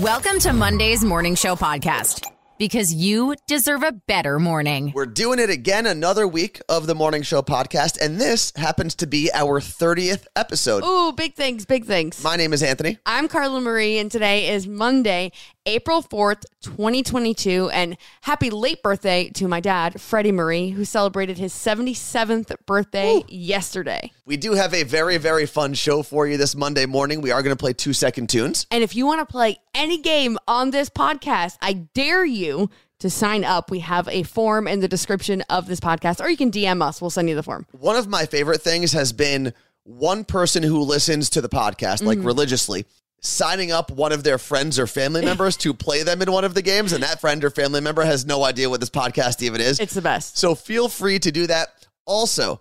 Welcome to Monday's Morning Show podcast because you deserve a better morning. We're doing it again, another week of the Morning Show podcast, and this happens to be our 30th episode. Ooh, big things, big things. My name is Anthony. I'm Carla Marie, and today is Monday, April 4th, 2022. And happy late birthday to my dad, Freddie Marie, who celebrated his 77th birthday yesterday. We do have a very, very fun show for you this Monday morning. We are going to play two second tunes. And if you want to play any game on this podcast, I dare you to sign up. We have a form in the description of this podcast, or you can DM us. We'll send you the form. One of my favorite things has been one person who listens to the podcast, like mm-hmm. religiously, signing up one of their friends or family members to play them in one of the games, and that friend or family member has no idea what this podcast even is. It's the best. So feel free to do that. Also,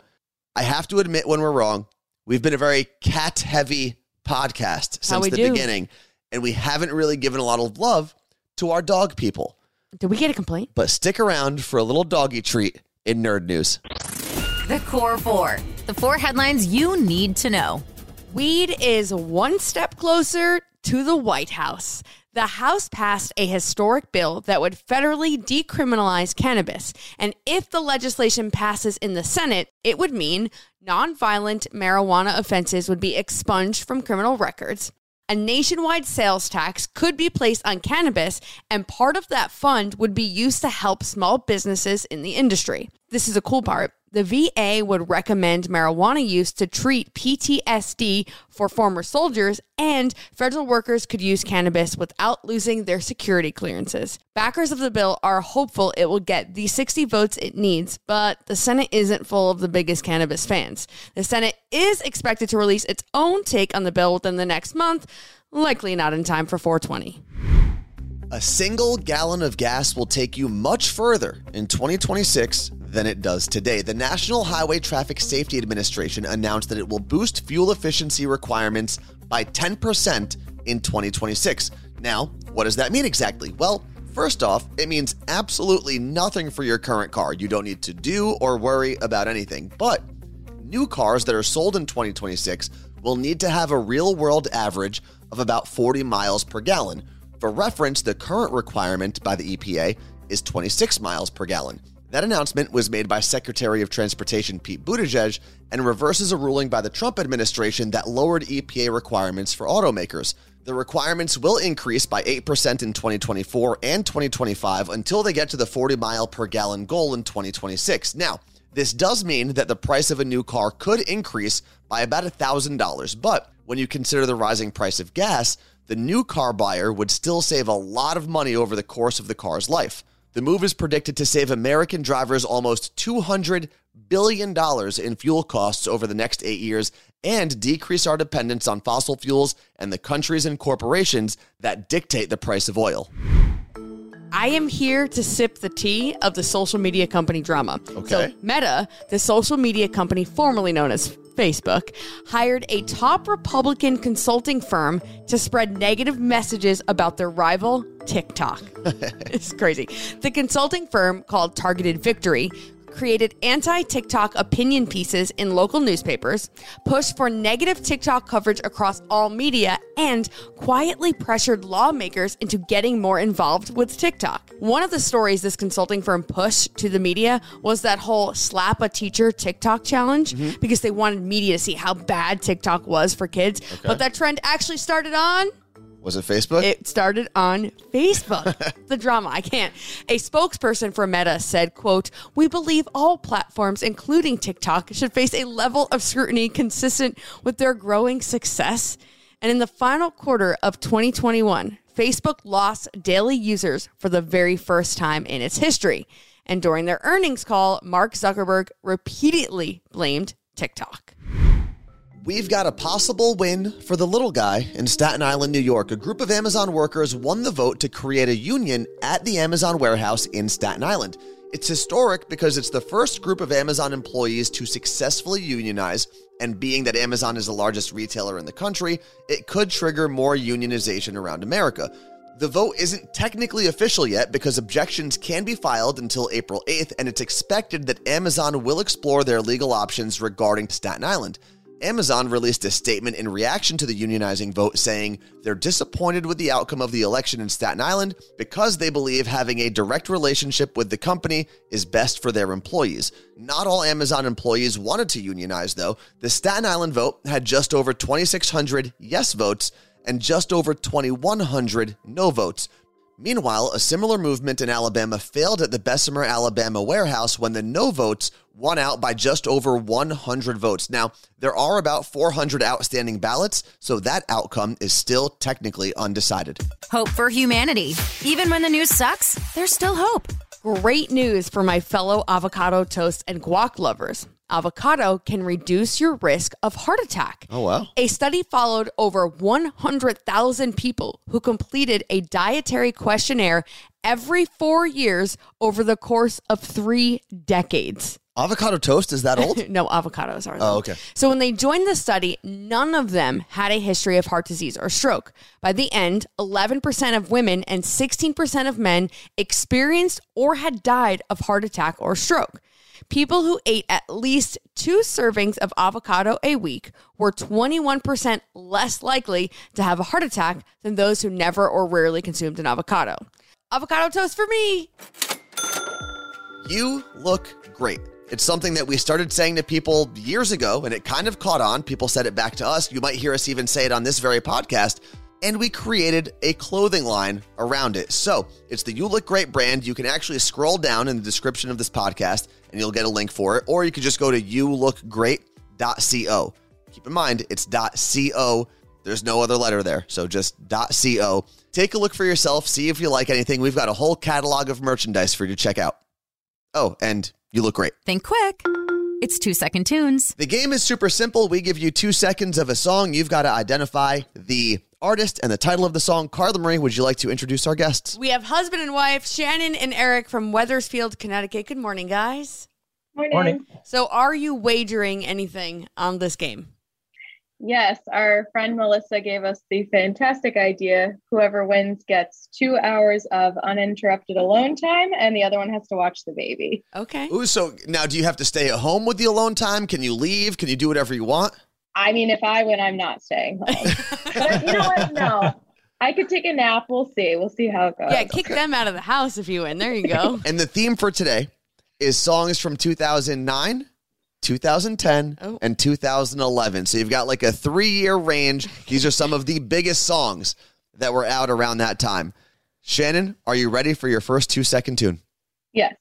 I have to admit when we're wrong. We've been a very cat heavy podcast since the do. beginning, and we haven't really given a lot of love to our dog people. Did we get a complaint? But stick around for a little doggy treat in nerd news. The Core Four, the four headlines you need to know. Weed is one step closer to the White House. The House passed a historic bill that would federally decriminalize cannabis. And if the legislation passes in the Senate, it would mean nonviolent marijuana offenses would be expunged from criminal records. A nationwide sales tax could be placed on cannabis, and part of that fund would be used to help small businesses in the industry. This is a cool part. The VA would recommend marijuana use to treat PTSD for former soldiers, and federal workers could use cannabis without losing their security clearances. Backers of the bill are hopeful it will get the 60 votes it needs, but the Senate isn't full of the biggest cannabis fans. The Senate is expected to release its own take on the bill within the next month, likely not in time for 420. A single gallon of gas will take you much further in 2026 than it does today. The National Highway Traffic Safety Administration announced that it will boost fuel efficiency requirements by 10% in 2026. Now, what does that mean exactly? Well, first off, it means absolutely nothing for your current car. You don't need to do or worry about anything. But new cars that are sold in 2026 will need to have a real world average of about 40 miles per gallon. For reference, the current requirement by the EPA is 26 miles per gallon. That announcement was made by Secretary of Transportation Pete Buttigieg and reverses a ruling by the Trump administration that lowered EPA requirements for automakers. The requirements will increase by 8% in 2024 and 2025 until they get to the 40 mile per gallon goal in 2026. Now, this does mean that the price of a new car could increase by about $1,000, but when you consider the rising price of gas, the new car buyer would still save a lot of money over the course of the car's life. The move is predicted to save American drivers almost $200 billion in fuel costs over the next eight years and decrease our dependence on fossil fuels and the countries and corporations that dictate the price of oil. I am here to sip the tea of the social media company drama. Okay. So, Meta, the social media company formerly known as Facebook, hired a top Republican consulting firm to spread negative messages about their rival, TikTok. it's crazy. The consulting firm called Targeted Victory created anti TikTok opinion pieces in local newspapers, pushed for negative TikTok coverage across all media, and quietly pressured lawmakers into getting more involved with TikTok. One of the stories this consulting firm pushed to the media was that whole slap a teacher TikTok challenge mm-hmm. because they wanted media to see how bad TikTok was for kids. But that trend actually started on Was it Facebook? it started on Facebook. the drama, I can't. A spokesperson for Meta said, quote, "We believe all platforms including TikTok should face a level of scrutiny consistent with their growing success." And in the final quarter of 2021, Facebook lost daily users for the very first time in its history. And during their earnings call, Mark Zuckerberg repeatedly blamed TikTok. We've got a possible win for the little guy in Staten Island, New York. A group of Amazon workers won the vote to create a union at the Amazon warehouse in Staten Island. It's historic because it's the first group of Amazon employees to successfully unionize, and being that Amazon is the largest retailer in the country, it could trigger more unionization around America. The vote isn't technically official yet because objections can be filed until April 8th, and it's expected that Amazon will explore their legal options regarding Staten Island. Amazon released a statement in reaction to the unionizing vote saying they're disappointed with the outcome of the election in Staten Island because they believe having a direct relationship with the company is best for their employees. Not all Amazon employees wanted to unionize, though. The Staten Island vote had just over 2,600 yes votes and just over 2,100 no votes. Meanwhile, a similar movement in Alabama failed at the Bessemer, Alabama warehouse when the no votes won out by just over 100 votes. Now, there are about 400 outstanding ballots, so that outcome is still technically undecided. Hope for humanity. Even when the news sucks, there's still hope. Great news for my fellow avocado toast and guac lovers. Avocado can reduce your risk of heart attack. Oh, wow. A study followed over 100,000 people who completed a dietary questionnaire every four years over the course of three decades. Avocado toast is that old? no, avocados are. Oh, okay. So when they joined the study, none of them had a history of heart disease or stroke. By the end, 11% of women and 16% of men experienced or had died of heart attack or stroke. People who ate at least two servings of avocado a week were 21% less likely to have a heart attack than those who never or rarely consumed an avocado. Avocado toast for me. You look great. It's something that we started saying to people years ago, and it kind of caught on. People said it back to us. You might hear us even say it on this very podcast. And we created a clothing line around it. So it's the You Look Great brand. You can actually scroll down in the description of this podcast and you'll get a link for it. Or you can just go to youlookgreat.co. Keep in mind, it's .co. There's no other letter there. So just .co. Take a look for yourself. See if you like anything. We've got a whole catalog of merchandise for you to check out. Oh, and you look great. Think quick. It's two second tunes. The game is super simple. We give you two seconds of a song. You've got to identify the artist and the title of the song. Carla Marie, would you like to introduce our guests? We have husband and wife, Shannon and Eric from Wethersfield, Connecticut. Good morning, guys. Morning. Morning. So, are you wagering anything on this game? Yes, our friend Melissa gave us the fantastic idea. Whoever wins gets two hours of uninterrupted alone time, and the other one has to watch the baby. Okay. Ooh, so now do you have to stay at home with the alone time? Can you leave? Can you do whatever you want? I mean, if I win, I'm not staying home. but you know what? No. I could take a nap. We'll see. We'll see how it goes. Yeah, kick them out of the house if you win. There you go. And the theme for today is songs from 2009, 2010, Oh. and 2011. So you've got like a three year range. These are some of the biggest songs that were out around that time. Shannon, are you ready for your first two second tune? Yes.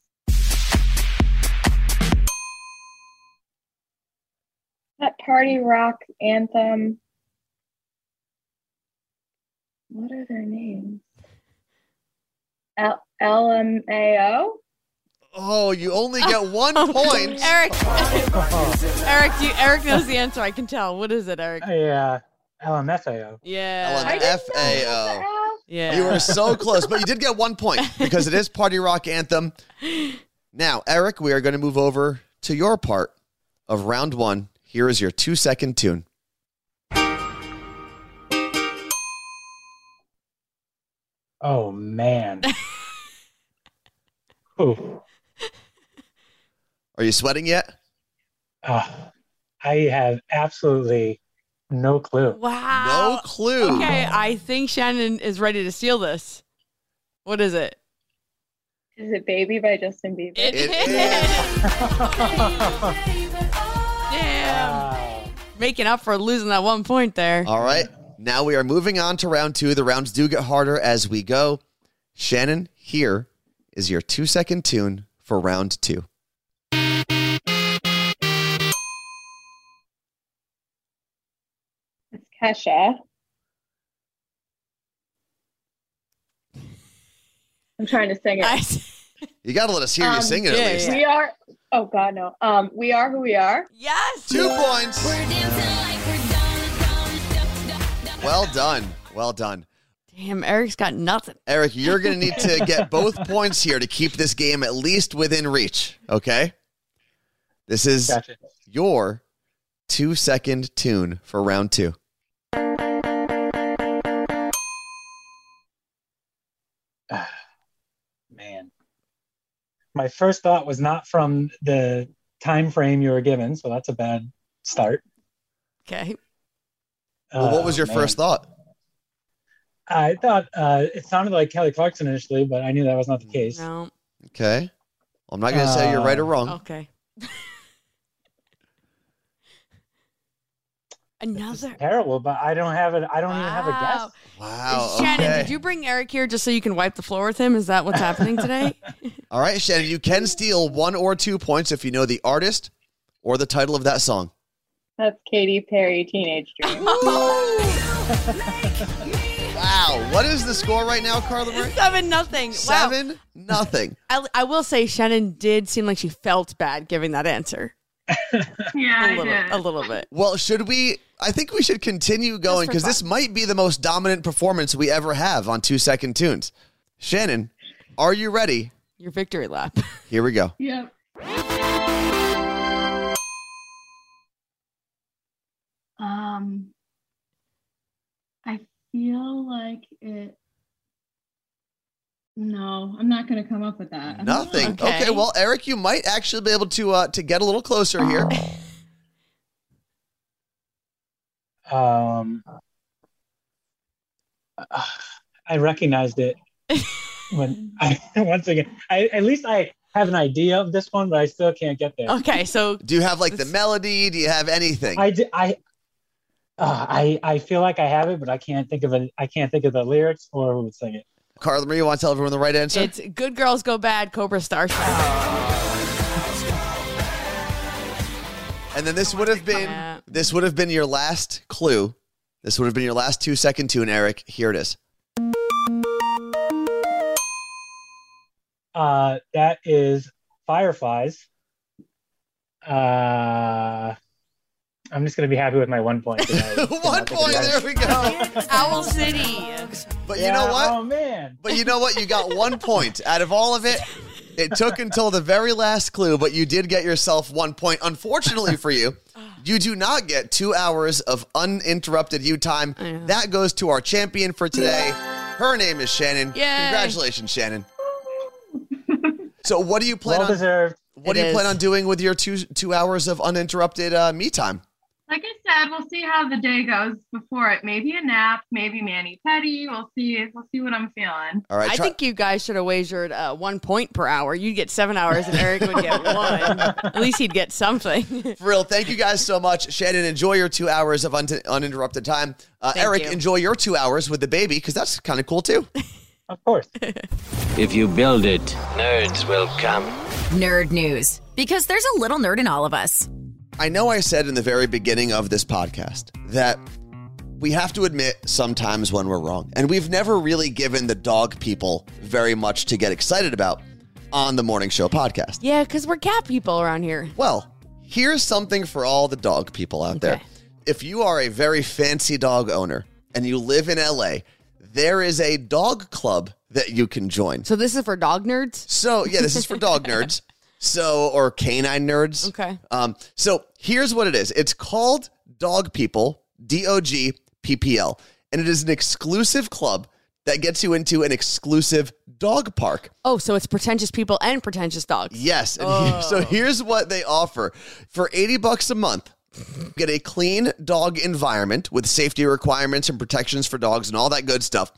That party rock anthem. What are their names? L- LMAO? Oh, you only get one point. Eric, Eric, you, Eric knows the answer. I can tell. What is it, Eric? Yeah. uh, LMFAO. Yeah. I FAO. Yeah. You were so close, but you did get one point because it is Party Rock Anthem. Now, Eric, we are going to move over to your part of round one. Here is your two second tune. Oh man. Ooh. Are you sweating yet? Uh, I have absolutely no clue. Wow. No clue. Okay, I think Shannon is ready to steal this. What is it? Is it Baby by Justin Bieber? It It is. Damn. Wow. Making up for losing that one point there. All right. Now we are moving on to round two. The rounds do get harder as we go. Shannon, here is your two second tune for round two. Kesha. I'm trying to sing it. I, You got to let us hear you Um, sing it yeah, at least. We are. Oh God, no. Um, we are who we are. yes. Two points. Well done. Well done. Damn, Eric's got nothing. Eric, you're going to need to get both points here to keep this game at least within reach. Okay. This is Gotcha. your two second tune for round two. Man. My first thought was not from the time frame you were given, so that's a bad start. Okay. Well, what was Oh, your man. first thought? I thought uh, it sounded like Kelly Clarkson initially, but I knew that was not the case. No. Okay. Well, I'm not going to say you're right or wrong. Okay. Another. Terrible, but I don't have it. I don't even have a Wow. guess. Wow. Shannon, okay. did you bring Eric here just so you can wipe the floor with him? Is that what's happening today? All right, Shannon, you can steal one or two points if you know the artist or the title of that song. That's Katy Perry, Teenage Dream. Oh, wow. What is the score right now, Carla Marie? Seven nothing. Wow. Seven, nothing. I, I will say Shannon did seem like she felt bad giving that answer. yeah, A little, a little bit. Well, should we? I think we should continue going because this might be the most dominant performance we ever have on two second tunes. Shannon, are you ready? Your victory lap. Here we go. Yep. Um, I feel like it. No, I'm not going to come up with that. I don't know. Nothing. Okay. Okay. Well, Eric, you might actually be able to uh, to get a little closer here. Um, uh, I recognized it when I once again. I at least I have an idea of this one, but I still can't get there. Okay, so Do you have like the melody? Do you have anything? I di- I. Uh, I I feel like I have it, but I can't think of it. I can't think of the lyrics or who would sing it. Carla Marie, you want to tell everyone the right answer? it's Good Girls Go Bad, Cobra Starship. and then this would have been Yeah. this would have been your last clue. This would have been your last two second tune, Eric. Here it is. Uh, that is Fireflies. Uh, I'm just gonna be happy with my one point. 'cause I cannot One point. There we go. Owl City. But you know what? Oh man. But you know what? You got one point out of all of it. It took until the very last clue, but you did get yourself one point. Unfortunately for you, you do not get two hours of uninterrupted U time. I. That goes to our champion for today. Her name is Shannon. Yay. Congratulations, Shannon. So, what do you plan Well on? deserved. What It do you plan on doing with your two two hours of uninterrupted uh, me time? Like I said, we'll see how the day goes before it. Maybe a nap, maybe mani petty. We'll see. We'll see what I'm feeling. All right, I try- think you guys should have wagered uh, one point per hour. You'd get seven hours, and Eric would get one. At least he'd get something. For real, thank you guys so much. Shannon, enjoy your two hours of un- uninterrupted time. Uh, Thank Eric, you. enjoy your two hours with the baby because that's kind of cool too. Of course. If you build it, nerds will come. Nerd news. Because there's a little nerd in all of us. I know I said in the very beginning of this podcast that we have to admit sometimes when we're wrong. And we've never really given the dog people very much to get excited about on the Morning Show podcast. yeah, because we're cat people around here. Well, here's something for all the dog people out there. If you are a very fancy dog owner and you live in LA, there is a dog club that you can join. So this is for dog nerds. So, yeah, this is for dog nerds. So, or canine nerds. Okay. Um, so here's what it is. It's called Dog People, D O G P P L, and it is an exclusive club that gets you into an exclusive dog park. Oh, so it's pretentious people and pretentious dogs. Yes. And here- so here's what they offer. For 80 bucks a month, get a clean dog environment with safety requirements and protections for dogs and all that good stuff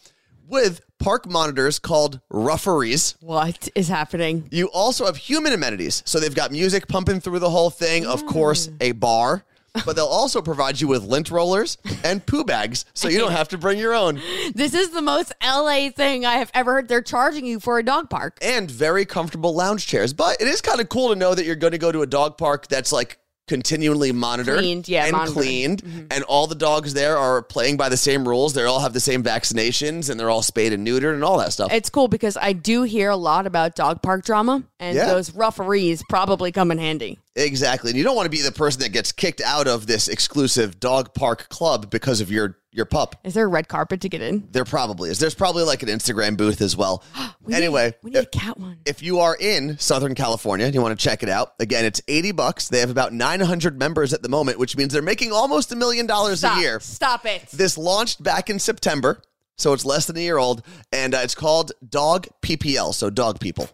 with park monitors called rufferys. What is happening? You also have human amenities. So they've got music pumping through the whole thing, of course, mm. a bar. But they'll also provide you with lint rollers and poo bags so you don't have to bring your own. This is the most LA thing I have ever heard. They're charging you for a dog park. and very comfortable lounge chairs. But it is kind of cool to know that you're going to go to a dog park that's like continually monitored Cleaned, yeah, and monitored. cleaned Mm-hmm. and all the dogs there are playing by the same rules they all have the same vaccinations and they're all spayed and neutered and all that stuff It's cool because I do hear a lot about dog park drama, and Yeah. those referees probably come in handy. Exactly and you don't want to be the person that gets kicked out of this exclusive dog park club because of your your pup Is there a red carpet to get in? there probably is there's probably like an instagram booth as well We anyway need, we need a cat one. if you are in Southern California and you want to check it out, again, it's 80 bucks. They have about 900 members at the moment, which means they're making almost a million dollars a year. Stop it. This launched back in September, so it's less than a year old, and uh, it's called Dog PPL, so dog people.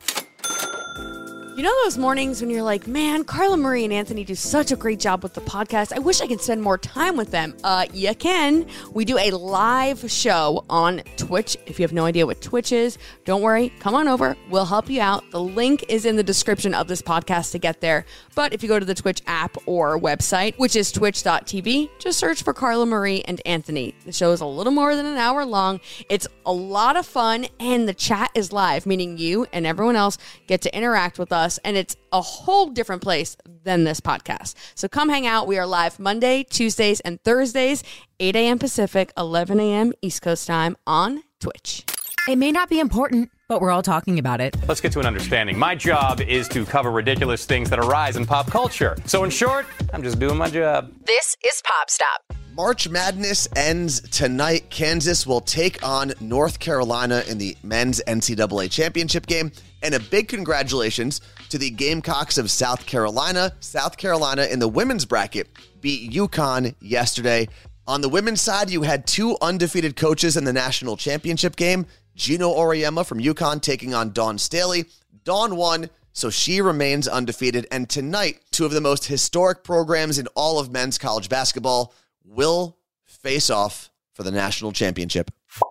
You know those mornings when you're like, man, Carla Marie and Anthony do such a great job with the podcast. I wish I could spend more time with them. Uh, you can. We do a live show on Twitch. If you have no idea what Twitch is, don't worry. Come on over. We'll help you out. The link is in the description of this podcast to get there. But if you go to the Twitch app or website, which is twitch.tv, just search for Carla Marie and Anthony. The show is a little more than an hour long. It's a lot of fun, and the chat is live, meaning you and everyone else get to interact with us, and it's a whole different place than this podcast. So come hang out. We are live Monday, Tuesdays, and Thursdays, 8 a.m. Pacific, 11 a.m. East Coast time on Twitch. It may not be important, but we're all talking about it. Let's get to an understanding. My job is to cover ridiculous things that arise in pop culture. So, in short, I'm just doing my job. This is Pop Stop. March Madness ends tonight. Kansas will take on North Carolina in the men's NCAA championship game. And a big congratulations to the Gamecocks of South Carolina. South Carolina in the women's bracket beat UConn yesterday. On the women's side, you had two undefeated coaches in the national championship game. Geno Auriemma from UConn taking on Dawn Staley. Dawn won, so she remains undefeated. And tonight, two of the most historic programs in all of men's college basketball will face off for the national championship.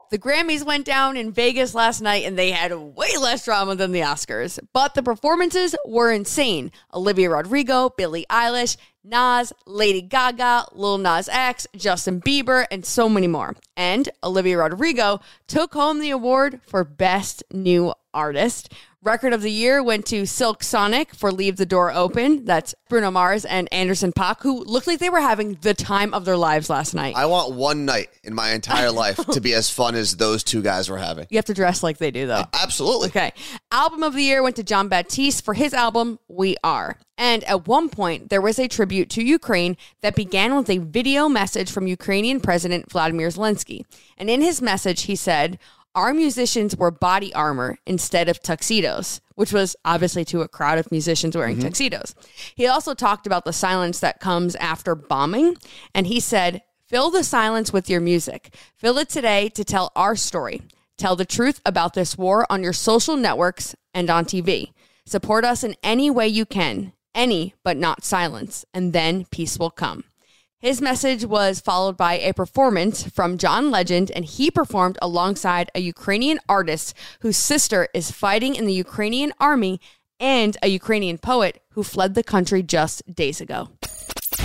The Grammys went down in Vegas last night and they had way less drama than the Oscars, but the performances were insane. Olivia Rodrigo, Billie Eilish, Nas, Lady Gaga, Lil Nas X, Justin Bieber, and so many more. And Olivia Rodrigo took home the award for Best New Artist. Record of the year went to Silk Sonic for Leave the Door Open. That's Bruno Mars and Anderson Paak, who looked like they were having the time of their lives last night. I want one night in my entire life to be as fun as those two guys were having. you have to dress like they do, though. Absolutely. Okay. Album of the year went to Jon Batiste for his album, We Are. And at one point, there was a tribute to Ukraine that began with a video message from Ukrainian President Vladimir Zelensky. And in his message, he said, Our musicians wore body armor instead of tuxedos, which was obviously to a crowd of musicians wearing mm-hmm. tuxedos. He also talked about the silence that comes after bombing. And he said, Fill the silence with your music. Fill it today to tell our story. Tell the truth about this war on your social networks and on TV. Support us in any way you can, any but not silence, and then peace will come. His message was followed by a performance from John Legend, and he performed alongside a Ukrainian artist whose sister is fighting in the Ukrainian army and a Ukrainian poet who fled the country just days ago.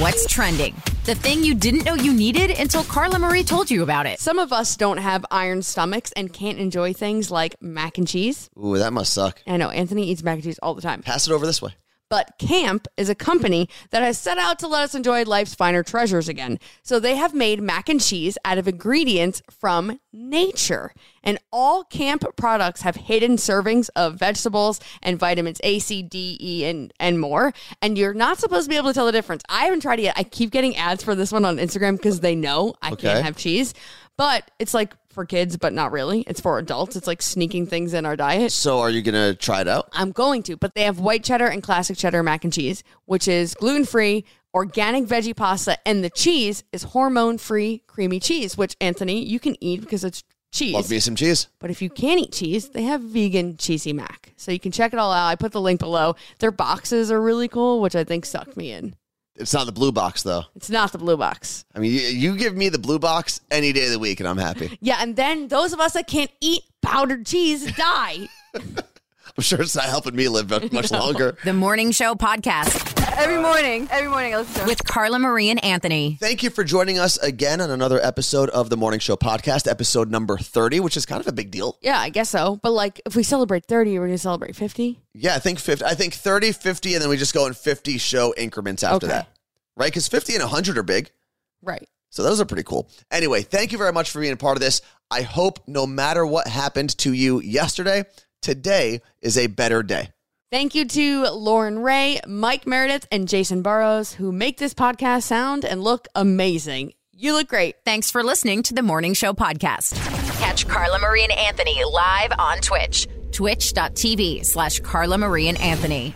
What's trending? The thing you didn't know you needed until Carla Marie told you about it. Some of us don't have iron stomachs and can't enjoy things like mac and cheese. Ooh, that must suck. I know Anthony eats mac and cheese all the time. Pass it over this way. But Camp is a company that has set out to let us enjoy life's finer treasures again. So they have made mac and cheese out of ingredients from nature. And all Camp products have hidden servings of vegetables and vitamins A, C, D, E, and, and more. And you're not supposed to be able to tell the difference. I haven't tried it yet. I keep getting ads for this one on Instagram because they know I Okay. can't have cheese. But it's like for kids, but not really. It's for adults. It's like sneaking things in our diet. So, are you going to try it out? I'm going to, but they have white cheddar and classic cheddar mac and cheese, which is gluten free, organic veggie pasta, and the cheese is hormone free creamy cheese, which Anthony, you can eat because it's cheese. Love me some cheese. But if you can't eat cheese, they have vegan cheesy mac. So you can check it all out. I put the link below. Their boxes are really cool, which I think sucked me in. It's not the blue box, though. It's not the blue box. I mean, you, you give me the blue box any day of the week, and I'm happy. Yeah, and then those of us that can't eat powdered cheese die. I'm sure it's not helping me live much much longer. The Morning Show Podcast every morning, every morning I listen to it. with Carla Marie and Anthony. Thank you for joining us again on another episode of the Morning Show podcast, episode number 30, which is kind of a big deal. Yeah, I guess so. But like, if we celebrate 30, we're going to celebrate 50. Yeah, I think 50, I think 30, 50, and then we just go in 50 show increments after Okay. that. Right? Because 50 and 100 are big. Right. So those are pretty cool. Anyway, thank you very much for being a part of this. I hope no matter what happened to you yesterday, today is a better day. Thank you to Lauren Ray, Mike Meredith, and Jason Burrows, who make this podcast sound and look amazing. You look great. Thanks for listening to the Morning Show Podcast. Catch Carla Marie and Anthony live on Twitch. Twitch.tv slash Carla Marie and Anthony.